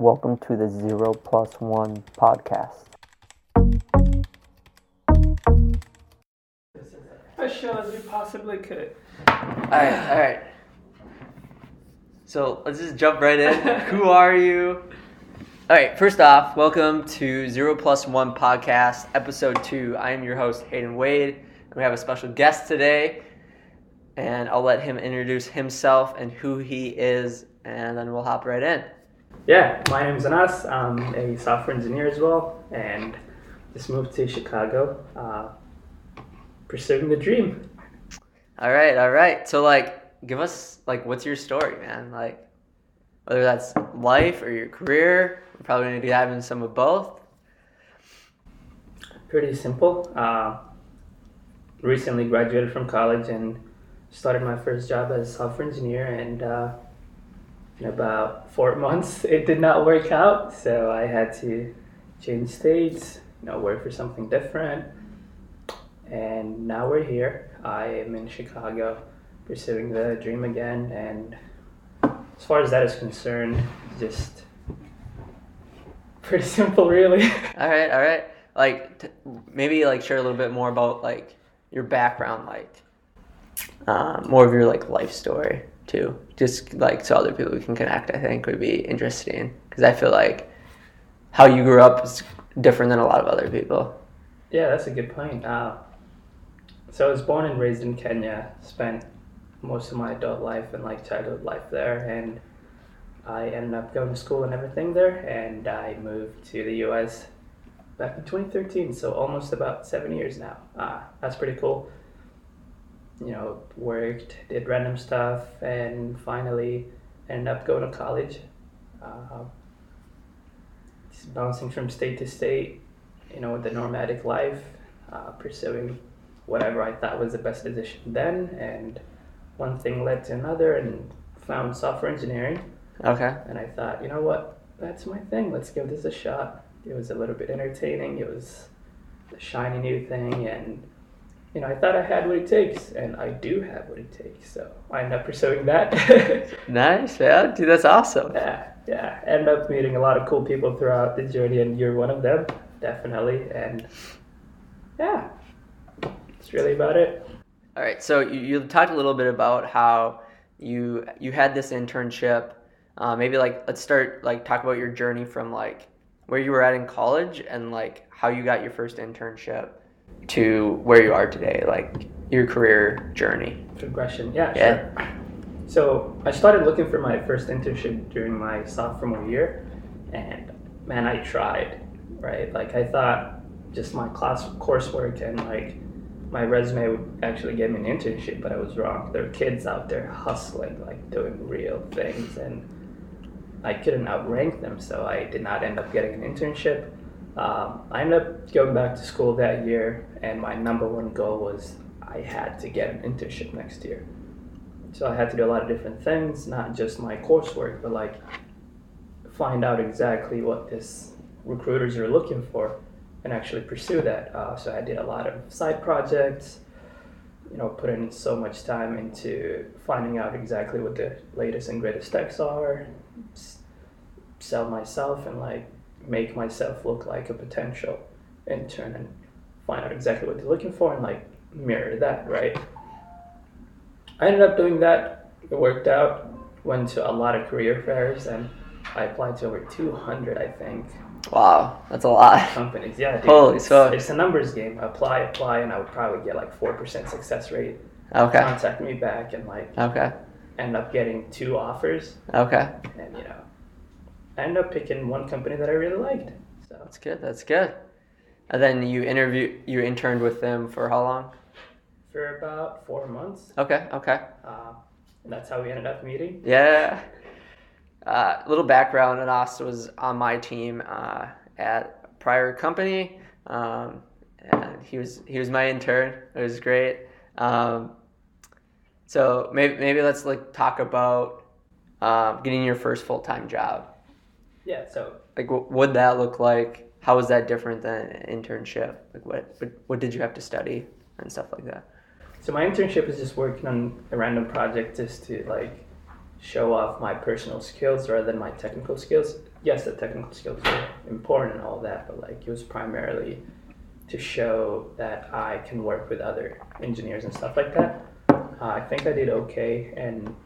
Welcome to the Zero Plus One podcast. As sure as you possibly could. Alright, alright. So let's just jump right in. Who are you? Alright, first off, welcome to Zero Plus One Podcast, episode two. I am your host, Hayden Wade, and we have a special guest today. And I'll let him introduce himself and who he is, and then we'll hop right in. Yeah, my name's Anas. I'm a software engineer as well, and just moved to Chicago, uh, pursuing the dream. All right, all right. So like, give us like, what's your story, man? Like, whether that's life or your career. We're probably gonna be having some of both. Pretty simple. Uh, recently graduated from college and started my first job as a software engineer, and uh, in about four months, it did not work out. So I had to change states, you know, work for something different. And now we're here. I am in Chicago pursuing the dream again. And as far as that is concerned, just pretty simple, really. All right, all right. Like, t- maybe like share a little bit more about like your background, like uh, more of your like life story too. Just like so other people we can connect. I think would be interesting because I feel like how you grew up is different than a lot of other people. Yeah, that's a good point. Uh, so I was born and raised in Kenya. Spent most of my adult life and like childhood life there, and I ended up going to school and everything there. And I moved to the U.S. back in 2013, so almost about seven years now. Uh, that's pretty cool. You know, worked, did random stuff, and finally ended up going to college. Uh, just bouncing from state to state, you know, with the nomadic life, uh, pursuing whatever I thought was the best decision then, and one thing led to another, and found software engineering. Okay. And I thought, you know what, that's my thing. Let's give this a shot. It was a little bit entertaining. It was a shiny new thing, and you know, I thought I had what it takes, and I do have what it takes. So I ended up pursuing that. Nice, yeah, dude. That's awesome. yeah, yeah. Ended up meeting a lot of cool people throughout the journey, and you're one of them, definitely. And yeah, that's really about it. All right. So you, you talked a little bit about how you you had this internship. Uh, maybe like let's start like talk about your journey from like where you were at in college and like how you got your first internship to where you are today, like your career journey. Progression, yeah, Yeah. sure. So I started looking for my first internship during my sophomore year, and man, I tried, right? Like I thought just my class coursework and like my resume would actually get me an internship, but I was wrong. There were kids out there hustling, like doing real things, and I couldn't outrank them, so I did not end up getting an internship. Um, I ended up going back to school that year, and my number one goal was I had to get an internship next year. So I had to do a lot of different things, not just my coursework, but like find out exactly what this recruiters are looking for and actually pursue that. Uh, so I did a lot of side projects, you know, put in so much time into finding out exactly what the latest and greatest techs are, s- sell myself and like make myself look like a potential intern and find out exactly what they're looking for and like mirror that, right? I ended up doing that. It worked out. Went to a lot of career fairs and I applied to over 200, I think, Wow, that's a lot. companies. Yeah, dude. Holy it's, smokes. it's a numbers game. Apply, apply, and I would probably get like 4% success rate. Okay. Contact me back and like Okay. end up getting two offers. Okay. And, you know, I ended up picking one company that I really liked. So That's good. That's good. And then you interview you interned with them for how long? for about four months, Okay. Okay. uh, and that's how we ended up meeting. Yeah. Uh, little background, Anas was on my team uh, at a prior company, um, and he was he was my intern. It was great. Um, so maybe maybe let's like talk about um, getting your first full time job. Yeah, so Like, what would that look like? How was that different than an internship? Like, what what, what did you have to study and stuff like that? So my internship is just working on a random project just to like show off my personal skills rather than my technical skills. Yes, the technical skills are important and all that, but like it was primarily to show that I can work with other engineers and stuff like that. Uh, I think I did okay, and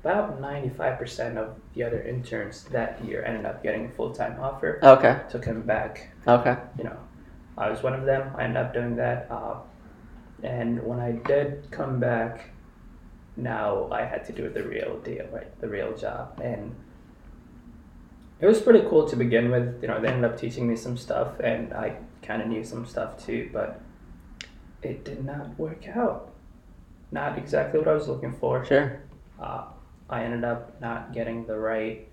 about 95% of the other interns that year ended up getting a full time offer. Okay. Took him back Okay. you know, I was one of them. I ended up doing that. Uh, and when I did come back, now I had to do the real deal, right? The real job. And it was pretty cool to begin with. You know, they ended up teaching me some stuff, and I kind of knew some stuff too, but it did not work out. Not exactly what I was looking for Sure. uh, I ended up not getting the right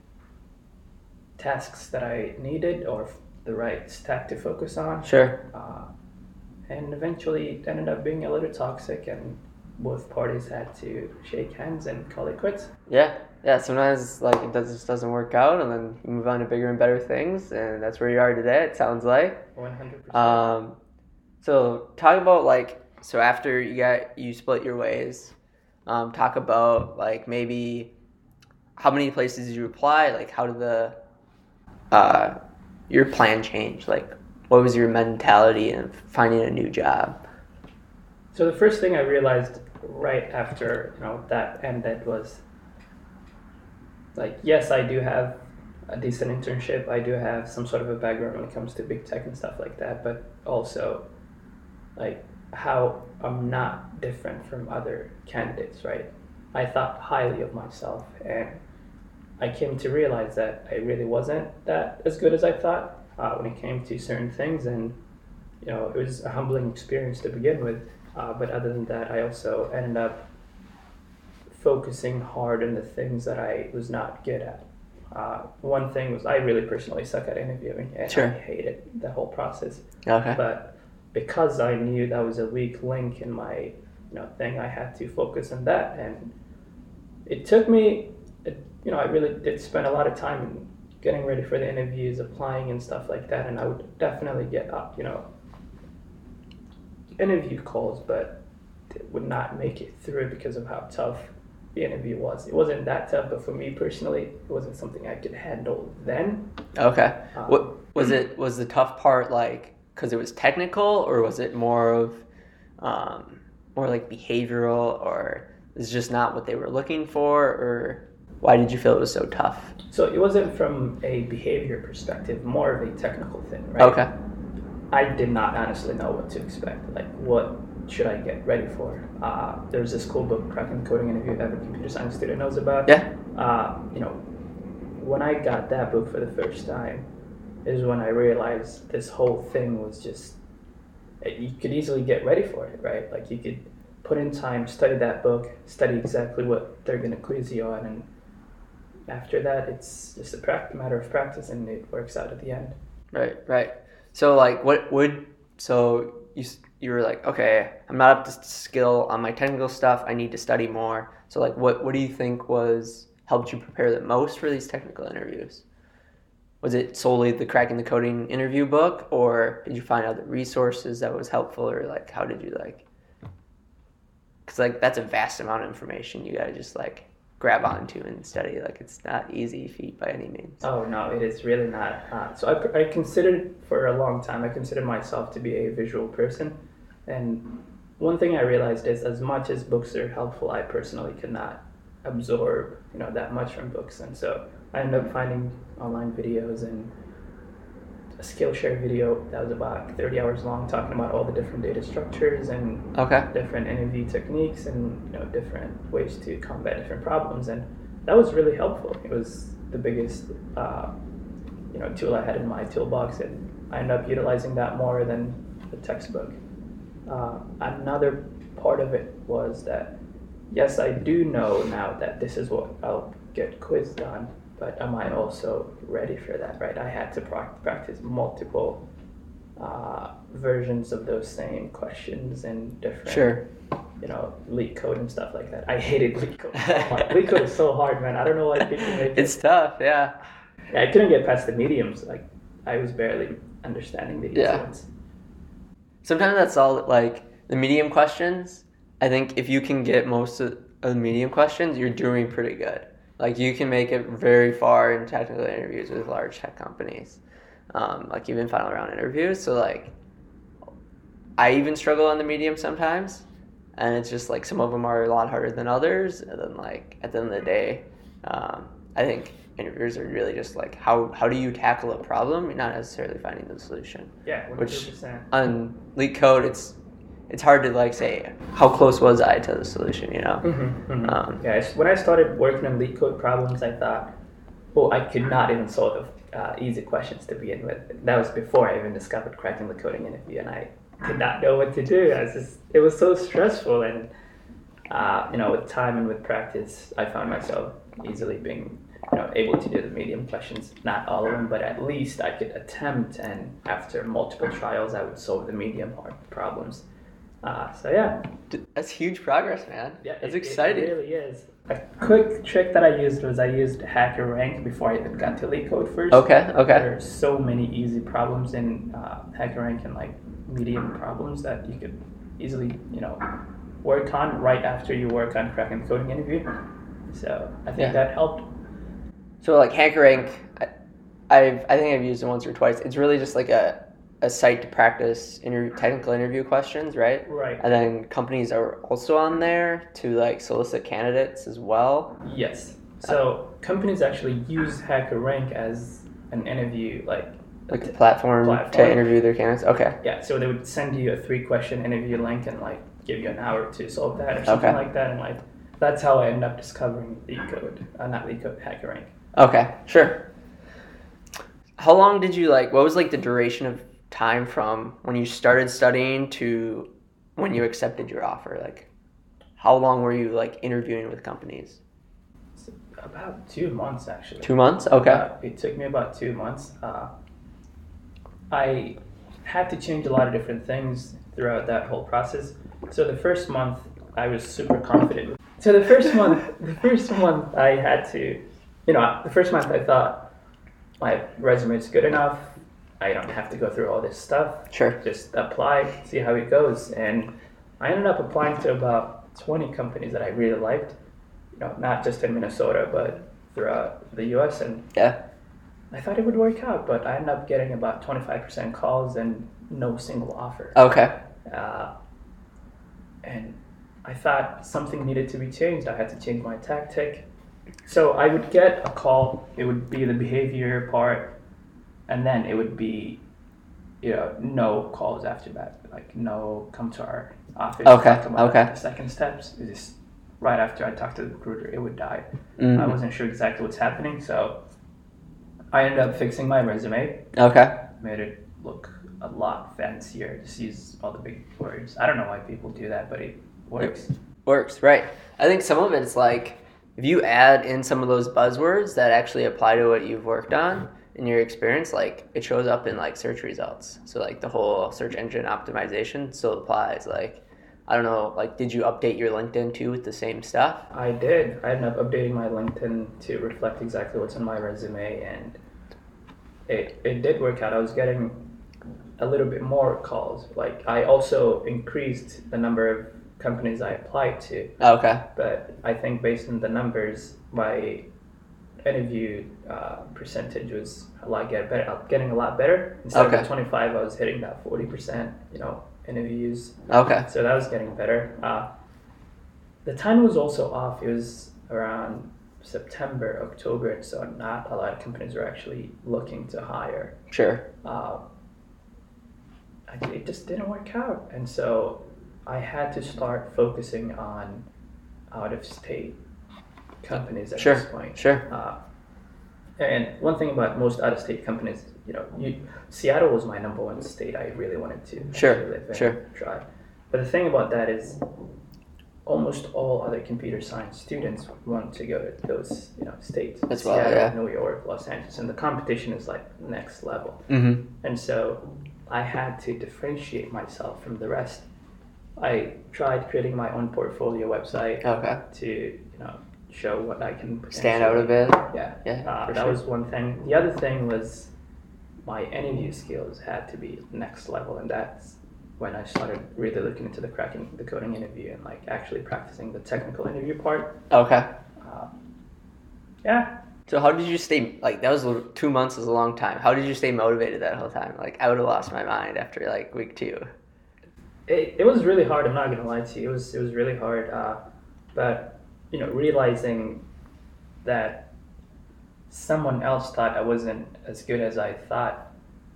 tasks that I needed or f- the right stack to focus on. Sure. Uh, and eventually it ended up being a little toxic, and both parties had to shake hands and call it quits. Yeah. Yeah. Sometimes like it does, just doesn't work out, and then you move on to bigger and better things, and that's where you are today. It sounds like. 100%. Um, so talk about like so after you got you split your ways. Um, talk about like maybe how many places did you apply? Like how did the uh, your plan change? Like what was your mentality in finding a new job? So the first thing I realized right after you know that ended was like yes I do have a decent internship I do have some sort of a background when it comes to big tech and stuff like that but also like how I'm not different from other candidates right I thought highly of myself and I came to realize that I really wasn't that as good as I thought uh, when it came to certain things and you know it was a humbling experience to begin with uh, but other than that, I also ended up focusing hard on the things that I was not good at. Uh, one thing was I really personally suck at interviewing, and Sure. I hated the whole process. Okay. But because I knew that was a weak link in my you know thing, I had to focus on that, and it took me. It, you know, I really did spend a lot of time getting ready for the interviews, applying and stuff like that, and I would definitely get up. You know, interview calls, but would not make it through because of how tough the interview was. It wasn't that tough, but for me personally, it wasn't something I could handle then. Okay. Um, What was it? Was the tough part like because it was technical, or was it more of um, more like behavioral, or is just not what they were looking for, or why did you feel it was so tough? So it wasn't from a behavior perspective, more of a technical thing, right? Okay. I did not honestly know what to expect. Like, what should I get ready for? Uh, there's this cool book, Cracking the Coding Interview, every computer science student knows about. Yeah. Uh, you know, when I got that book for the first time, is when I realized this whole thing was just. Eh, you could easily get ready for it, right? Like you could put in time, study that book, study exactly what they're gonna quiz you on, and after that, it's just a prac- matter of practice, and it works out at the end. Right. Right. So like, what would so you you were like, okay, I'm not up to skill on my technical stuff. I need to study more. So like, what what do you think was helped you prepare the most for these technical interviews? Was it solely the cracking the coding interview book, or did you find other resources that was helpful, or like how did you like? Because like that's a vast amount of information you gotta just like grab onto and study. Like it's not easy feat by any means. Oh no, it is really not. Uh, so I, I considered for a long time. I considered myself to be a visual person, and one thing I realized is as much as books are helpful, I personally could not absorb you know that much from books, and so I ended up finding online videos and a Skillshare video that was about 30 hours long, talking about all the different data structures and Okay. different interview techniques and you know different ways to combat different problems. And that was really helpful. It was the biggest uh, you know tool i had in my toolbox and i ended up utilizing that more than the textbook. Uh, another part of it was that yes i do know now that this is what i'll get quizzed on but am i also ready for that right i had to prac- practice multiple uh, versions of those same questions and different Sure. you know, LeetCode and stuff like that. I hated LeetCode. so LeetCode is so hard, man. I don't know why people make it. It's tough. Yeah. Yeah, I couldn't get past the mediums. Like, I was barely understanding the easy Yeah. ones. sometimes that's all like the medium questions i think if you can get most of the medium questions, you're doing pretty good. Like you can make it very far in technical interviews with large tech companies, um, like even final round interviews. So like, I even struggle on the medium sometimes, and it's just like some of them are a lot harder than others. And then like at the end of the day, um, I think interviewers are really just like how how do you tackle a problem, You're not necessarily finding the solution. Yeah, Which 100%. on LeetCode, it's it's hard to like say how close was I to the solution, you know. Mm-hmm, mm-hmm. Um, yeah, when I started working on LeetCode problems, I thought, oh, I could not even solve uh, easy questions to begin with. That was before I even discovered cracking the coding interview, and I did not know what to do. I was just, it was so stressful, and uh, you know, with time and with practice, I found myself easily being, you know, able to do the medium questions. Not all of them, but at least I could attempt, and after multiple trials, I would solve the medium hard problems. Uh, so yeah, That's huge progress, man. yeah, that's it- exciting. It really is. A quick trick that I used was I used HackerRank before I even got to LeetCode first. Okay, okay. There are so many easy problems in uh, HackerRank and like medium problems that you could easily, you know, work on right after you work on cracking the coding interview. So I think Yeah. that helped. So like HackerRank, I, I've I think I've used it once or twice. It's really just like a, a site to practice interview, technical interview questions, right? Right. And then companies are also on there to like solicit candidates as well. Yes. So companies actually use HackerRank as an interview, like Like a platform, to interview their candidates. Okay. Yeah, so they would send you a three question interview link and like give you an hour to solve that or something Okay. like that, and like that's how I ended up discovering LeetCode, uh, not LeetCode, Hacker Rank. Okay, sure. How long did you like? What was like the duration of time from when you started studying to when you accepted your offer? Like, how long were you like interviewing with companies? It's about two months actually. Two months. Okay. Uh, it took me about two months. Uh, I had to change a lot of different things throughout that whole process. So the first month, I was super confident. So the first month, the first month, I had to, you know, the first month I thought my resume is good enough. I don't have to go through all this stuff. Sure. Just apply, see how it goes, and I ended up applying to about 20 companies that I really liked. You know, not just in Minnesota, but throughout the U.S. and Yeah. I thought it would work out, but I ended up getting about 25% calls and no single offer. Okay. Uh, and I thought something needed to be changed. I had to change my tactic. So I would get a call, it would be the behavior part, and then it would be, you know, no calls after that. Like, no, come to our office. Okay, okay. The second steps. It just right after I talked to the recruiter, it would die. Mhm. I wasn't sure exactly what's happening, so I ended up fixing my resume, Okay. made it look a lot fancier, just use all the big words. I don't know why people do that, but it works. Works right. I think some of it's like if you add in some of those buzzwords that actually apply to what you've worked on in your experience, like it shows up in like search results. So like the whole search engine optimization still applies. Like I don't know, like did you update your LinkedIn too with the same stuff? I did. I ended up updating my LinkedIn to reflect exactly what's on my resume, and it, it did work out. I was getting a little bit more calls. Like, I also increased the number of companies I applied to. Oh, okay. but I think based on the numbers, my interview uh, percentage was a lot get better, uh, getting a lot better. Instead Okay. of 25, I was hitting that 40%, you know, interviews. Okay. So that was getting better. Uh, the time was also off. It was around September, October, and so not a lot of companies were actually looking to hire. Sure. Uh, I- it just didn't work out, and so I had to start focusing on out of state companies at Sure. this point. Sure. Uh, and one thing about most out of state companies, you know, you, Seattle was my number one state I really wanted to Sure, live in, sure. try. But the thing about that is, almost all other computer science students want to go to those, you know, states. Well, Seattle, yeah. New York, Los Angeles, and the competition is like next level. Mm-hmm. And so I had to differentiate myself from the rest. I tried creating my own portfolio website Okay. to, you know, show what I can Stand out a bit. Yeah. Yeah, Uh, that sure. was one thing. The other thing was my interview skills had to be next level, and that's when I started really looking into the cracking the coding interview and like actually practicing the technical interview part. Okay. Uh, yeah, So how did you stay like that was little- two months is a long time. How did you stay motivated that whole time? Like I would have lost my mind after like week two. it, it was really hard. I'm not gonna lie to you. It was it was really hard. Uh, but you know, realizing that someone else thought I wasn't as good as I thought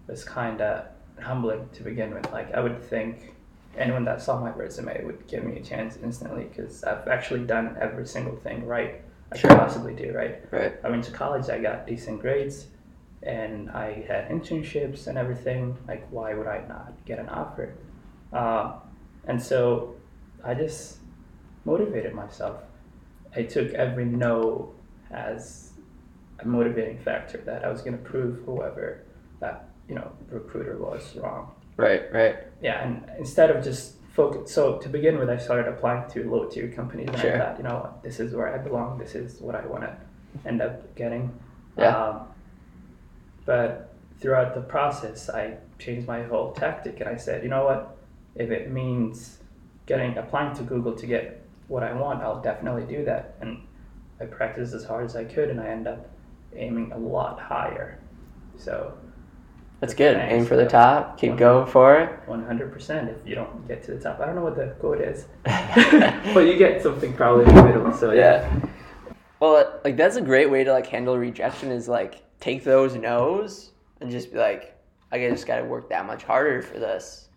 was kind of humbling to begin with. Like I would think anyone that saw my resume would give me a chance instantly because I've actually done every single thing right I Sure. could possibly do. Right. Right. I went to college, I got decent grades, and I had internships and everything. Like, why would I not get an offer? Uh, and so I just motivated myself. I took every no as a motivating factor that I was going to prove whoever that you know recruiter was wrong. Right. Right. Yeah, and instead of just focus, so to begin with, I started applying to low tier companies, and Sure. I thought, you know, this is where I belong. This is what I want to end up getting. Yeah. Um, but throughout the process, I changed my whole tactic, and I said, you know what, if it means getting applying to Google to get what I want, I'll definitely do that. And I practiced as hard as I could, and I end up aiming a lot higher. So That's good. Thanks. Aim for the top. Keep going for it. 100% if you don't get to the top. I don't know what the quote is, but you get something probably in the middle. So yeah, Yeah. Well, uh, like that's a great way to like handle rejection is like take those no's and just be like, I just got to work that much harder for this,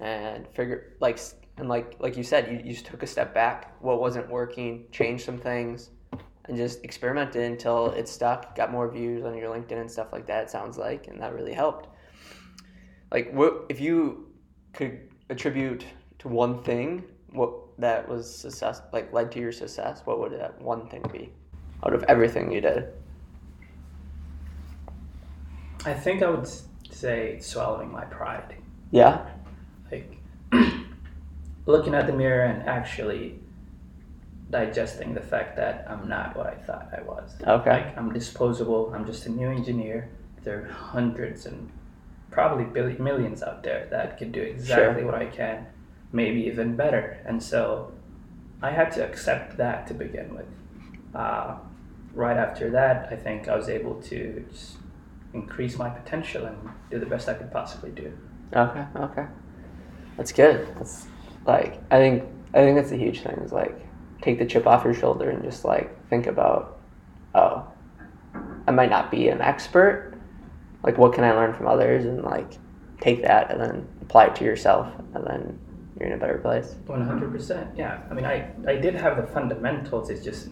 and figure like and like like you said, you, you just took a step back. What wasn't working, changed some things, and just experimented until it stuck. Got more views on your LinkedIn and stuff like that. It sounds like, and that really helped. Like, what if you could attribute to one thing what that was success like led to your success what would that one thing be out of everything you did I think I would say swallowing my pride, yeah like looking at the mirror and actually digesting the fact that I'm not what I thought I was. Okay. Like I'm disposable. I'm just a new engineer. There are hundreds and probably billi- millions out there that can do exactly what I can, maybe even better. And so I had to accept that to begin with. Uh, right after that, I think I was able to just increase my potential and do the best I could possibly do. okay okay that's good that's like i think i think that's a huge thing is like take the chip off your shoulder and just like think about oh i might not be an expert like what can i learn from others and like take that and then apply it to yourself and then you're in a better place One hundred percent. Yeah. I mean, I I did have the fundamentals. It's just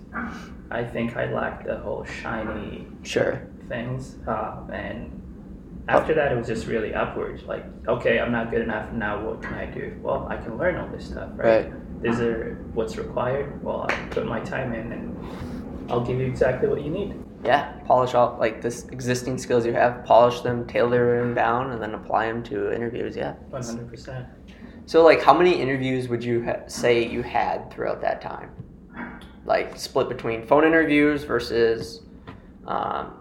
I think I lacked the whole shiny sure things. Uh, and after that, it was just really upwards. Like, okay, I'm not good enough. Now, what can I do? Well, I can learn all this stuff, right? Right. These are what's required. Well, I put my time in, and I'll give you exactly what you need. yeah polish all like this existing skills you have polish them tailor them down and then apply them to interviews yeah One hundred percent. so like how many interviews would you ha- say you had throughout that time like split between phone interviews versus um,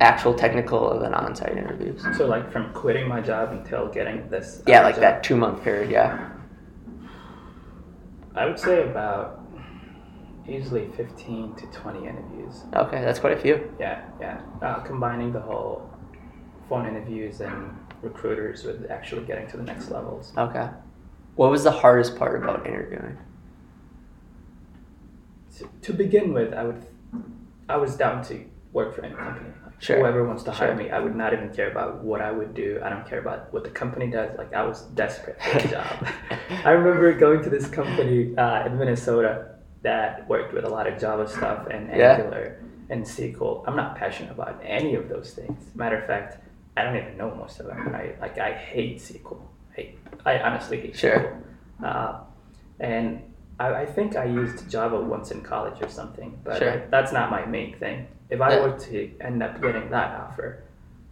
actual technical and then on-site interviews So, like, from quitting my job until getting this. yeah like job, that two month period yeah I would say about usually fifteen to twenty interviews. okay that's quite a few Yeah, yeah. Uh, combining the whole phone interviews and recruiters with actually getting to the next levels. okay what was the hardest part about interviewing To, to begin with, I would, I was down to work for any company. Sure, Whoever wants to hire me, I would not even care about what I would do. I don't care about what the company does. Like I was desperate for a job. I remember going to this company uh, in Minnesota that worked with a lot of Java stuff and Yeah. Angular and SQL. I'm not passionate about any of those things. Matter of fact, I don't even know most of them. I like I hate SQL. I I honestly hate Sure. SQL. Uh, and I, I think I used Java once in college or something, but Sure. like, that's not my main thing. If I Yeah. were to end up getting that offer,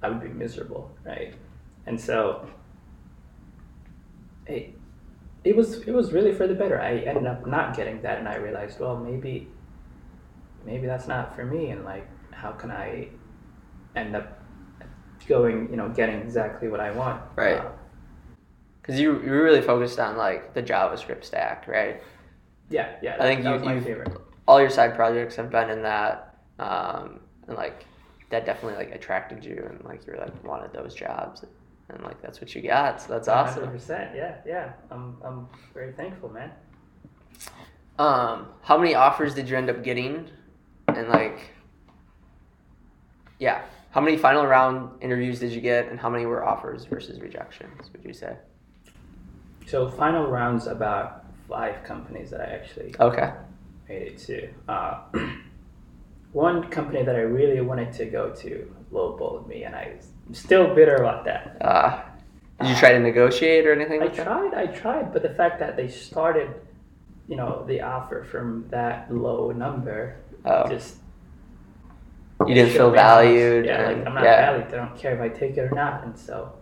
I would be miserable, right? And so it, it was it was really for the better. I ended up not getting that, and I realized, well, maybe maybe that's not for me, and like, how can I end up going, you know, getting exactly what I want? Right. Uh, because you you really focused on like the JavaScript stack, right? Yeah, yeah. I think that you- was my you've- favorite. All your side projects have been in that, um, and like that definitely like attracted you, and like you were like wanted those jobs, and like that's what you got. So that's awesome. 100%. Yeah, yeah. I'm, I'm very thankful, man. Um, how many offers did you end up getting? And like, yeah, how many final round interviews did you get, and how many were offers versus rejections? Would you say? So final rounds about five companies that I actually Okay. made it to. Uh, one company that I really wanted to go to lowballed me, and I am still bitter about that. Uh, did you try to negotiate or anything? I Like that? tried, I tried, but the fact that they started, you know, the offer from that low number Oh, just you didn't feel me how much- valued. Yeah, and, like I'm not yeah. valued. I don't care if I take it or not, and so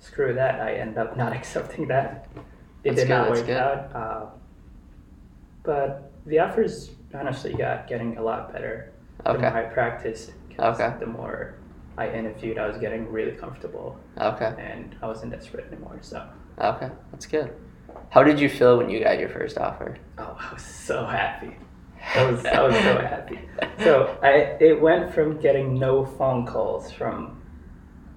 screw that. I end up not accepting that. It That's did not work out. Uh, but the offers honestly got getting a lot better Okay. the more I practiced. Okay. The more I interviewed, I was getting really comfortable, Okay. and I wasn't desperate anymore. So, Okay. That's good. How did you feel when you got your first offer? oh, I was so happy. I was, I was so happy. So I it went from getting no phone calls from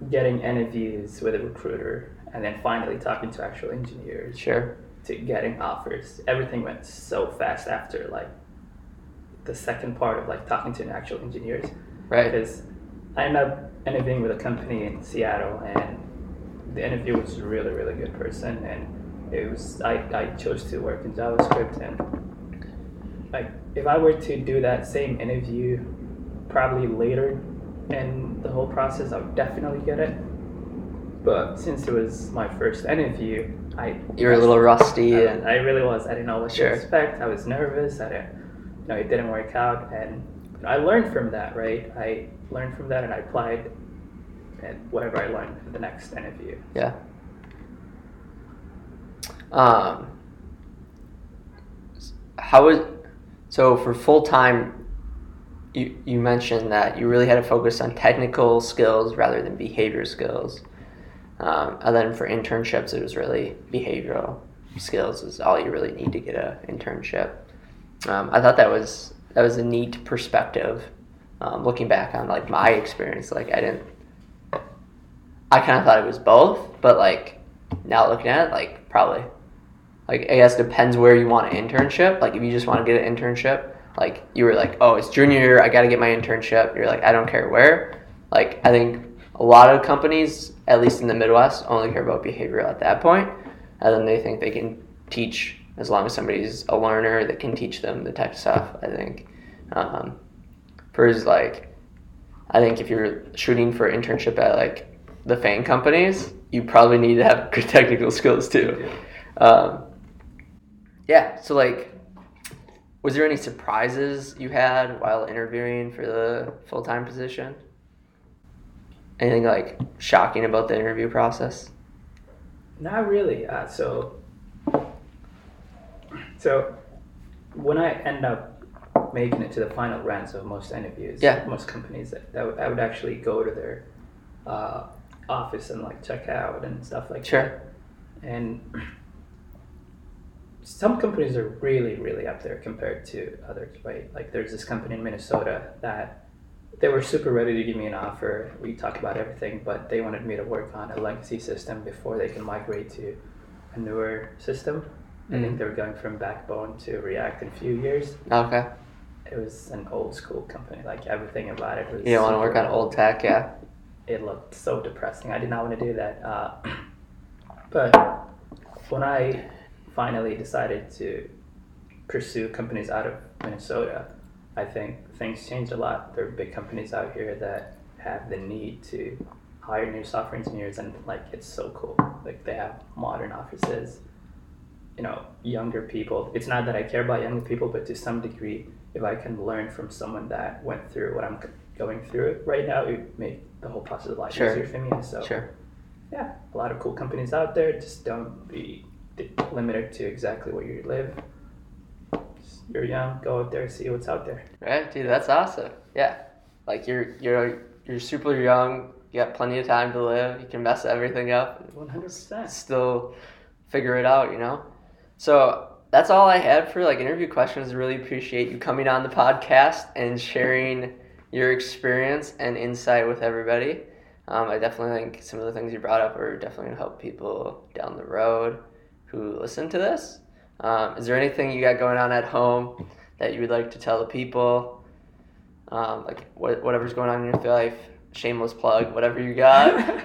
getting interviews with a recruiter and then finally talking to actual engineers Sure. to getting offers. Everything went so fast after like the second part of like talking to an actual engineers Right. because I ended up interviewing with a company in Seattle and the interview was a really really good person and it was I, I chose to work in JavaScript and like if I were to do that same interview probably later in the whole process I would definitely get it but since it was my first interview I You were a little rusty, I, and I really was I didn't know what Sure. to expect I was nervous I didn't you know it didn't work out and I learned from that right I learned from that and I applied and whatever I learned for the next interview Yeah. Um, how was so for full time? You you mentioned that you really had to focus on technical skills rather than behavior skills, um, and then for internships it was really behavioral skills is all you really need to get an internship. Um, I thought that was that was a neat perspective. Um, looking back on like my experience, like I didn't I kind of thought it was both, but like now looking at it, like probably, like I guess depends where you want an internship. Like if you just want to get an internship, like you were like, oh, it's junior year, I got to get my internship. You're like, I don't care where. Like I think a lot of companies, at least in the Midwest, only care about behavioral at that point, and then they think they can teach as long as somebody's a learner that can teach them the tech stuff. I think. Um, Versus like, I think if you're shooting for internship at like the FAANG companies, you probably need to have good technical skills too. Um, yeah. So like, was there any surprises you had while interviewing for the full time position? Anything like shocking about the interview process? Not really. Uh, so, so when I end up making it to the final rounds of most interviews, Yeah. most companies, that, that would, I would actually go to their uh, office and like check out and stuff like Sure. that. And some companies are really, really up there compared to others, right? Like there's this company in Minnesota that they were super ready to give me an offer. We talked about everything, but they wanted me to work on a legacy system before they can migrate to a newer system. I think Mhm. they were going from Backbone to React in a few years. Okay. It was an old school company. Like everything about it was. You don't want to work on old tech, yeah. it looked so depressing. I did not want to do that. Uh, but when I finally decided to pursue companies out of Minnesota, I think things changed a lot. There are big companies out here that have the need to hire new software engineers, and like it's so cool. Like they have modern offices. You know, younger people. It's not that I care about younger people, but to some degree, if I can learn from someone that went through what I'm going through right now, it would make the whole process a lot Sure. easier for me. So, Sure. yeah, a lot of cool companies out there. Just don't be limited to exactly where you live. You're young, go out there, see what's out there. Right, dude, that's awesome. Yeah, like you're you're you're super young. You got plenty of time to live. You can mess everything up. One hundred percent. Still figure it out, you know. So that's all I had for like interview questions. Really appreciate you coming on the podcast and sharing your experience and insight with everybody. Um, I definitely think some of the things you brought up are definitely going to help people down the road who listen to this. Um, is there anything you got going on at home that you would like to tell the people? Um, like what, whatever's going on in your life, shameless plug, whatever you got.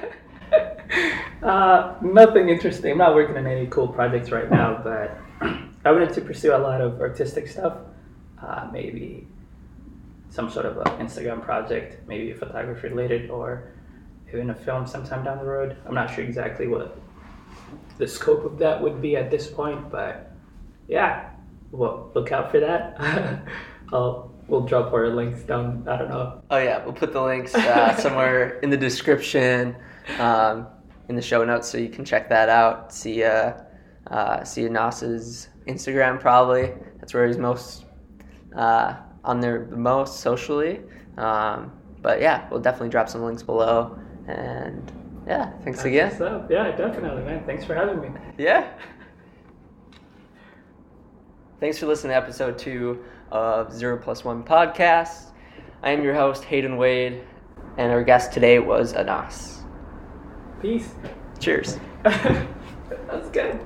uh, nothing interesting. I'm not working on any cool projects right now, but I wanted to pursue a lot of artistic stuff. Uh, maybe some sort of an Instagram project, maybe photography related, or even a film sometime down the road. I'm not sure exactly what the scope of that would be at this point, but yeah, well, look out for that. I'll we'll drop our links down. I don't know. Oh yeah, we'll put the links uh, somewhere in the description, um, in the show notes, so you can check that out. See uh, uh, see Nas's Instagram probably. That's where he's most uh, on there the most socially. Um, but yeah, we'll definitely drop some links below. And yeah, thanks That's again. up. Yeah, definitely, man. Thanks for having me. Yeah. Thanks for listening to episode two of Zero Plus One Podcast. I am your host, Hayden Wade, and our guest today was Anas. Peace. Cheers. That's good.